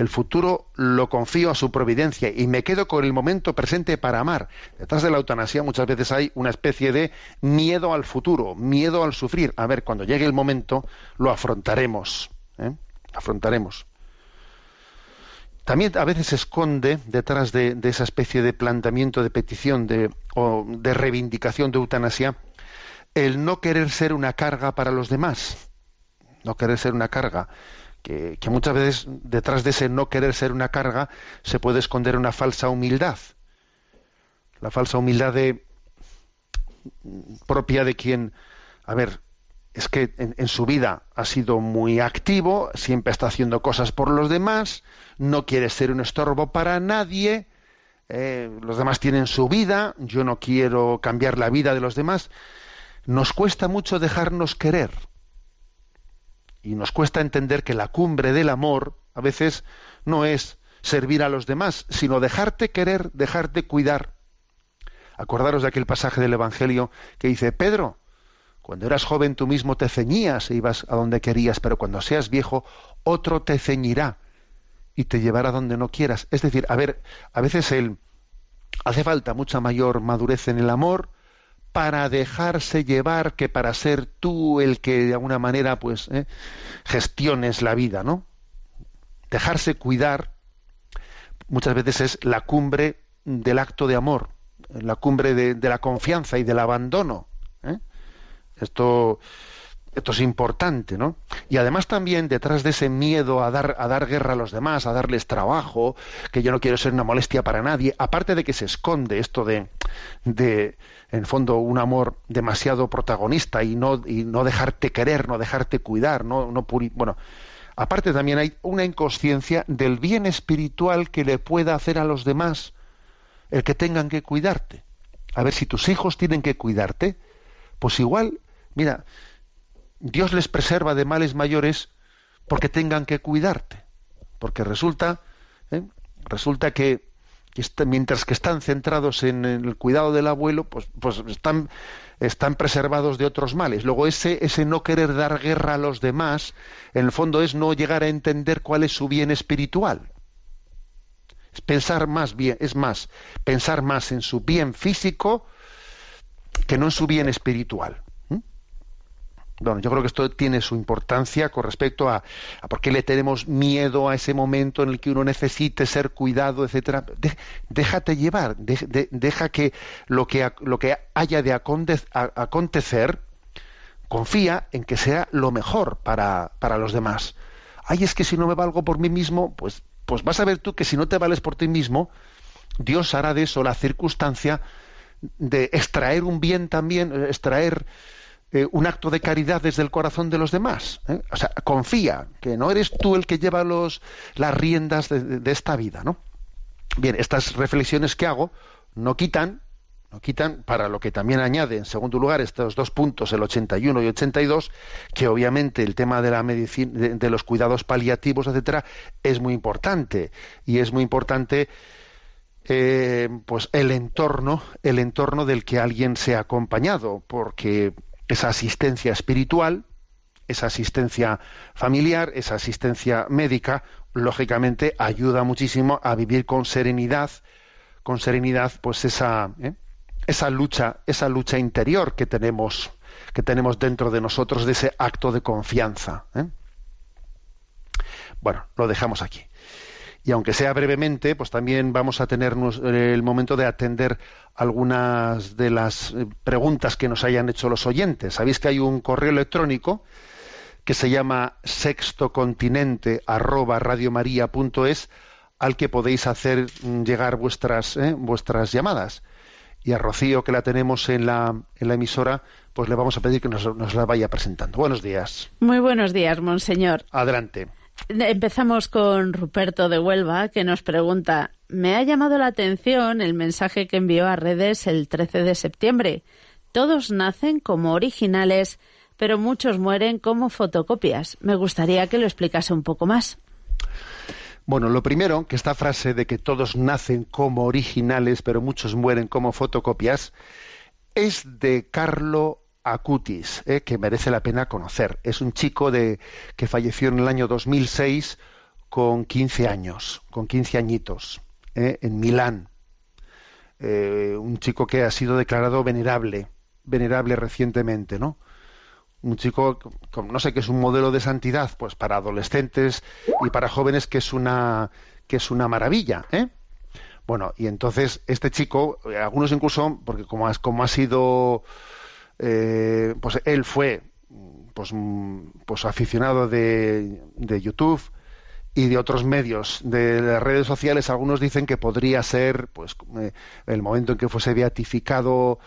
El futuro lo confío a su providencia y me quedo con el momento presente para amar. Detrás de la eutanasia muchas veces hay una especie de miedo al futuro, miedo al sufrir. A ver, cuando llegue el momento lo afrontaremos. ¿eh? Afrontaremos. También a veces se esconde detrás de, esa especie de planteamiento de petición de, o de reivindicación de eutanasia el no querer ser una carga para los demás. No querer ser una carga que, muchas veces detrás de ese no querer ser una carga se puede esconder una falsa humildad. La falsa humildad de, propia de quien, a ver, es que en, su vida ha sido muy activo, siempre está haciendo cosas por los demás, no quiere ser un estorbo para nadie, eh, los demás tienen su vida, yo no quiero cambiar la vida de los demás. Nos cuesta mucho dejarnos querer y nos cuesta entender que la cumbre del amor a veces no es servir a los demás, sino dejarte querer, dejarte cuidar. Acordaros de aquel pasaje del Evangelio que dice, Pedro, cuando eras joven tú mismo te ceñías e ibas a donde querías, pero cuando seas viejo, otro te ceñirá y te llevará donde no quieras. Es decir, a ver, a veces el, hace falta mucha mayor madurez en el amor, para dejarse llevar que para ser tú el que de alguna manera pues eh, gestiones la vida, ¿no? Dejarse cuidar muchas veces es la cumbre del acto de amor, la cumbre de, la confianza y del abandono. ¿eh? Esto esto es importante, ¿no? Y además también detrás de ese miedo a dar, a dar guerra a los demás, a darles trabajo, que yo no quiero ser una molestia para nadie, aparte de que se esconde esto de, de en fondo, un amor demasiado protagonista y no, y no dejarte querer, no dejarte cuidar, no, no bueno, aparte también hay una inconsciencia del bien espiritual que le pueda hacer a los demás el que tengan que cuidarte. A ver, si tus hijos tienen que cuidarte, pues igual, mira, Dios les preserva de males mayores porque tengan que cuidarte. Porque resulta, ¿eh? resulta que, mientras que están centrados en el cuidado del abuelo, pues, pues están, preservados de otros males. Luego ese, ese no querer dar guerra a los demás, en el fondo es no llegar a entender cuál es su bien espiritual. Es pensar más bien, es más, pensar más en su bien físico que no en su bien espiritual. Bueno, yo creo que esto tiene su importancia con respecto a, por qué le tenemos miedo a ese momento en el que uno necesite ser cuidado, etcétera. déjate llevar, deja que lo que, lo que haya de acontecer, confía en que sea lo mejor para, para los demás. Ay, es que si no me valgo por mí mismo, pues, pues vas a ver tú que si no te vales por ti mismo, Dios hará de eso la circunstancia de extraer un bien también, extraer eh, un acto de caridad desde el corazón de los demás. ¿eh? O sea, confía que no eres tú el que lleva los, las riendas de, esta vida, ¿no? Bien, estas reflexiones que hago no quitan, no quitan para lo que también añade, en segundo lugar, estos dos puntos, el 81 y 82, que obviamente el tema de la medicina, de, los cuidados paliativos, etcétera, es muy importante y es muy importante. Eh, pues el entorno, el entorno del que alguien se ha acompañado, porque esa asistencia espiritual, esa asistencia familiar, esa asistencia médica, lógicamente ayuda muchísimo a vivir con serenidad, con serenidad, pues esa, ¿eh? esa lucha, esa lucha interior que tenemos, que tenemos dentro de nosotros de ese acto de confianza. ¿eh? Bueno, lo dejamos aquí y aunque sea brevemente, pues también vamos a tener el momento de atender algunas de las eh, preguntas que nos hayan hecho los oyentes. Sabéis que hay un correo electrónico que se llama sextocontinente al que podéis hacer mm, llegar vuestras, eh, vuestras llamadas. Y a Rocío, que la tenemos en la, en la emisora, pues le vamos a pedir que nos, nos la vaya presentando. Buenos días. Muy buenos días, monseñor. Adelante. Empezamos con Ruperto de Huelva, que nos pregunta, me ha llamado la atención el mensaje que envió a redes el 13 de septiembre. Todos nacen como originales, pero muchos mueren como fotocopias. Me gustaría que lo explicase un poco más. Bueno, lo primero, que esta frase de que todos nacen como originales, pero muchos mueren como fotocopias, es de Carlo Acutis, eh, que merece la pena conocer. Es un chico de, que falleció en el año 2006 con 15 años, con 15 añitos, ¿eh? en Milán. Eh, un chico que ha sido declarado venerable, venerable recientemente, ¿no? Un chico, no sé, que es un modelo de santidad, pues para adolescentes y para jóvenes que es una que es una maravilla, ¿eh? Bueno, y entonces este chico, algunos incluso, porque como, como ha sido, eh, pues él fue, pues, pues aficionado de, de YouTube, y de otros medios de las redes sociales. Algunos dicen que podría ser pues eh, el momento en que fuese beatificado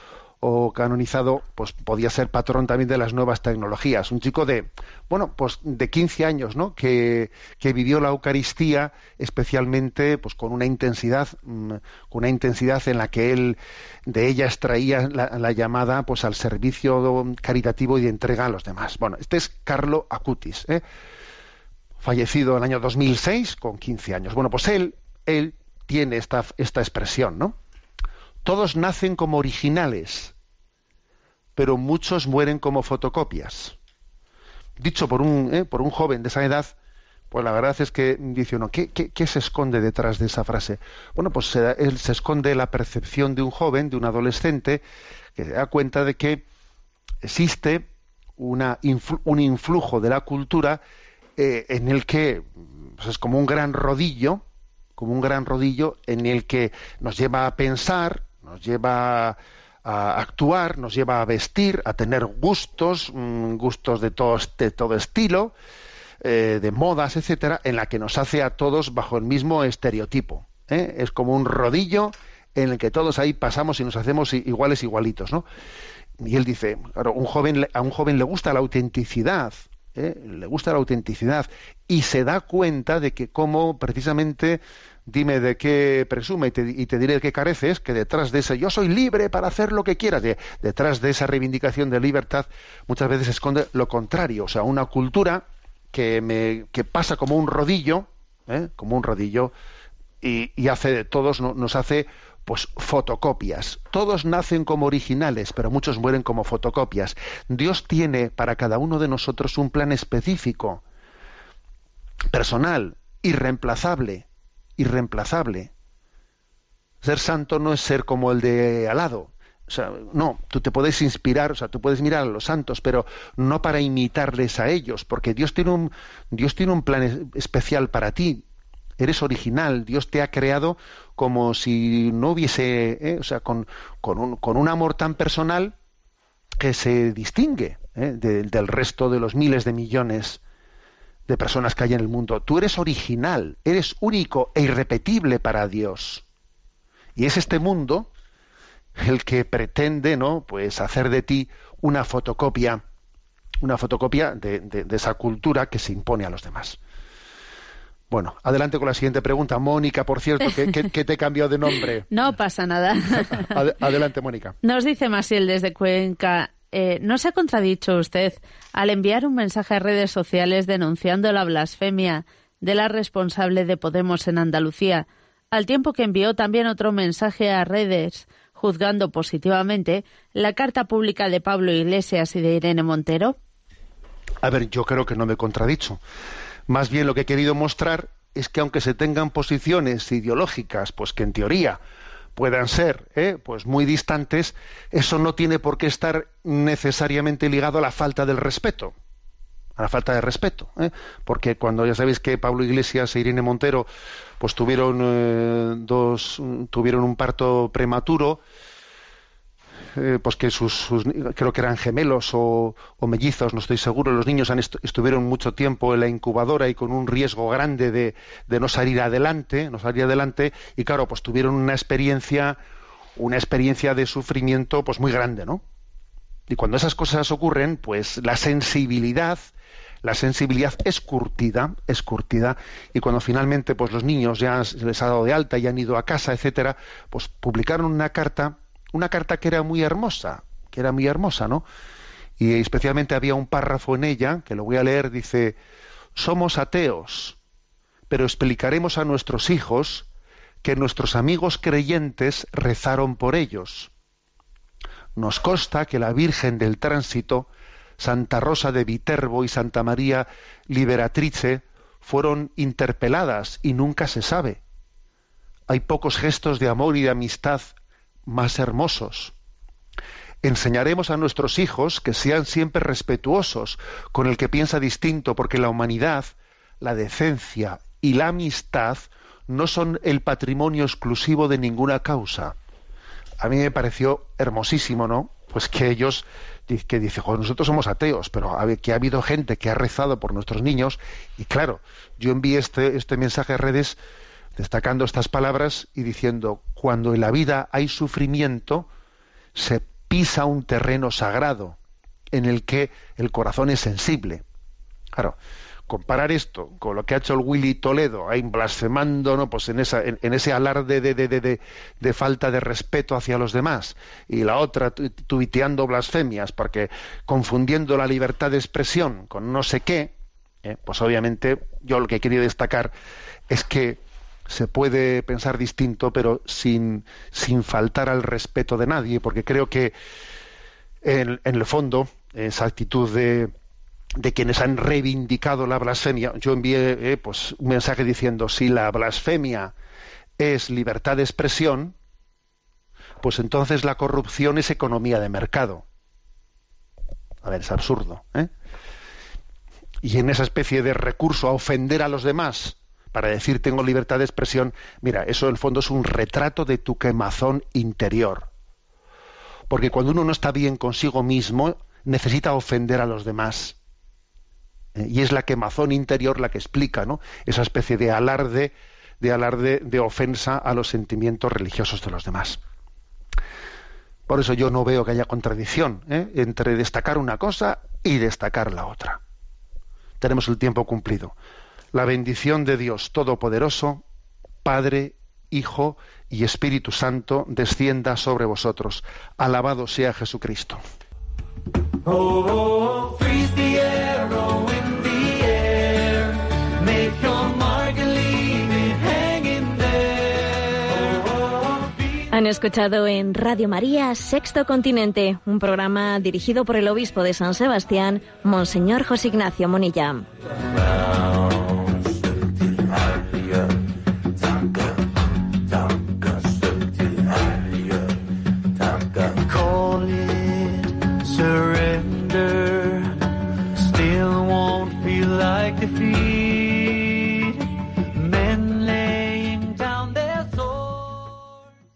o canonizado, pues podía ser patrón también de las nuevas tecnologías. Un chico de, bueno, pues de 15 años, ¿no? Que, que vivió la Eucaristía especialmente, pues con una intensidad, mm, con una intensidad en la que él, de ella extraía la, llamada, pues al servicio caritativo y de entrega a los demás. Bueno, este es Carlo Acutis, ¿eh? fallecido en el año 2006 con 15 años. Bueno, pues él, él tiene esta, esta expresión, ¿no? Todos nacen como originales, pero muchos mueren como fotocopias. Dicho por un, ¿eh? por un joven de esa edad, pues la verdad es que dice uno, ¿qué, qué, se esconde detrás de esa frase? Bueno, pues se, se esconde la percepción de un joven, de un adolescente, que se da cuenta de que existe una, un influjo de la cultura eh, en el que pues es como un gran rodillo, como un gran rodillo en el que nos lleva a pensar, nos lleva a actuar, nos lleva a vestir, a tener gustos, mm, gustos de todo, de todo estilo, eh, de modas, etcétera, en la que nos hace a todos bajo el mismo estereotipo. ¿eh? Es como un rodillo en el que todos ahí pasamos y nos hacemos iguales, igualitos, ¿no? Y él dice, claro, un joven, a un joven le gusta la autenticidad, ¿eh? le gusta la autenticidad y se da cuenta de que como precisamente dime de qué presume y te, diré de qué careces, que detrás de ese yo soy libre para hacer lo que quieras, detrás de esa reivindicación de libertad muchas veces esconde lo contrario, o sea, una cultura que, me, pasa como un rodillo, ¿eh? como un rodillo, y, y hace de todos, nos hace pues fotocopias. Todos nacen como originales, pero muchos mueren como fotocopias. Dios tiene para cada uno de nosotros un plan específico, personal, irreemplazable, irreemplazable. Ser santo no es ser como el de al lado. O sea, no, tú te puedes inspirar, o sea, tú puedes mirar a los santos, pero no para imitarles a ellos, porque Dios tiene un, Dios tiene un plan especial para ti eres original, Dios te ha creado como si no hubiese, ¿eh? o sea, con, con, un, con, un, amor tan personal que se distingue ¿eh? del resto de los miles de millones de personas que hay en el mundo. Tú eres original, eres único e irrepetible para Dios. Y es este mundo el que pretende, ¿no? Pues hacer de ti una fotocopia, una fotocopia de esa cultura que se impone a los demás. Bueno, adelante con la siguiente pregunta. Mónica, por cierto, ¿qué, te cambió de nombre? [LAUGHS] No pasa nada. [LAUGHS] adelante, Mónica. Nos dice Masiel desde Cuenca. Eh, ¿No se ha contradicho usted al enviar un mensaje a redes sociales denunciando la blasfemia de la responsable de Podemos en Andalucía, al tiempo que envió también otro mensaje a redes juzgando positivamente la carta pública de Pablo Iglesias y de Irene Montero? A ver, yo creo que no me he contradicho. Más bien lo que he querido mostrar es que aunque se tengan posiciones ideológicas, pues que en teoría puedan ser ¿eh? pues muy distantes, eso no tiene por qué estar necesariamente ligado a la falta del respeto a la falta de respeto, ¿eh? porque cuando ya sabéis que Pablo Iglesias e Irene Montero pues tuvieron eh, dos tuvieron un parto prematuro, eh, pues que sus, creo que eran gemelos o, mellizos, no estoy seguro, los niños estuvieron mucho tiempo en la incubadora y con un riesgo grande de, no salir adelante, no salir adelante, y claro, pues tuvieron una experiencia, una experiencia de sufrimiento pues muy grande, ¿no? Y cuando esas cosas ocurren, pues la sensibilidad, la sensibilidad es curtida, es curtida, y cuando finalmente pues los niños ya se les ha dado de alta y han ido a casa, etcétera, pues publicaron una carta una carta que era muy hermosa, que era muy hermosa, ¿no? Y especialmente había un párrafo en ella, que lo voy a leer, dice, somos ateos, pero explicaremos a nuestros hijos que nuestros amigos creyentes rezaron por ellos. Nos consta que la Virgen del Tránsito, Santa Rosa de Viterbo y Santa María Liberatrice fueron interpeladas y nunca se sabe. Hay pocos gestos de amor y de amistad más hermosos. Enseñaremos a nuestros hijos que sean siempre respetuosos con el que piensa distinto, porque la humanidad, la decencia y la amistad no son el patrimonio exclusivo de ninguna causa. A mí me pareció hermosísimo, ¿no? Pues que ellos, que dice, nosotros somos ateos, pero que ha habido gente que ha rezado por nuestros niños, y claro, yo envié este, este mensaje a redes destacando estas palabras y diciendo, cuando en la vida hay sufrimiento, se pisa un terreno sagrado en el que el corazón es sensible. Claro, comparar esto con lo que ha hecho el Willy Toledo, ahí blasfemando ¿no? pues en, esa, en, ese alarde de, de, de, falta de respeto hacia los demás, y la otra tuiteando blasfemias, porque confundiendo la libertad de expresión con no sé qué, ¿eh? pues obviamente yo lo que quería destacar es que se puede pensar distinto, pero sin, sin faltar al respeto de nadie, porque creo que en, el fondo esa actitud de, de quienes han reivindicado la blasfemia, yo envié eh, pues, un mensaje diciendo si la blasfemia es libertad de expresión, pues entonces la corrupción es economía de mercado. A ver, es absurdo. ¿eh? Y en esa especie de recurso a ofender a los demás, para decir tengo libertad de expresión, mira, eso en el fondo es un retrato de tu quemazón interior. Porque cuando uno no está bien consigo mismo, necesita ofender a los demás. Eh, y es la quemazón interior la que explica ¿no? esa especie de alarde, de alarde de ofensa a los sentimientos religiosos de los demás. Por eso yo no veo que haya contradicción ¿eh? entre destacar una cosa y destacar la otra. Tenemos el tiempo cumplido. La bendición de Dios Todopoderoso, Padre, Hijo y Espíritu Santo, descienda sobre vosotros. Alabado sea Jesucristo. Oh. Oh, be Han escuchado en Radio María Sexto Continente, un programa dirigido por el obispo de San Sebastián, Monseñor José Ignacio Monilla.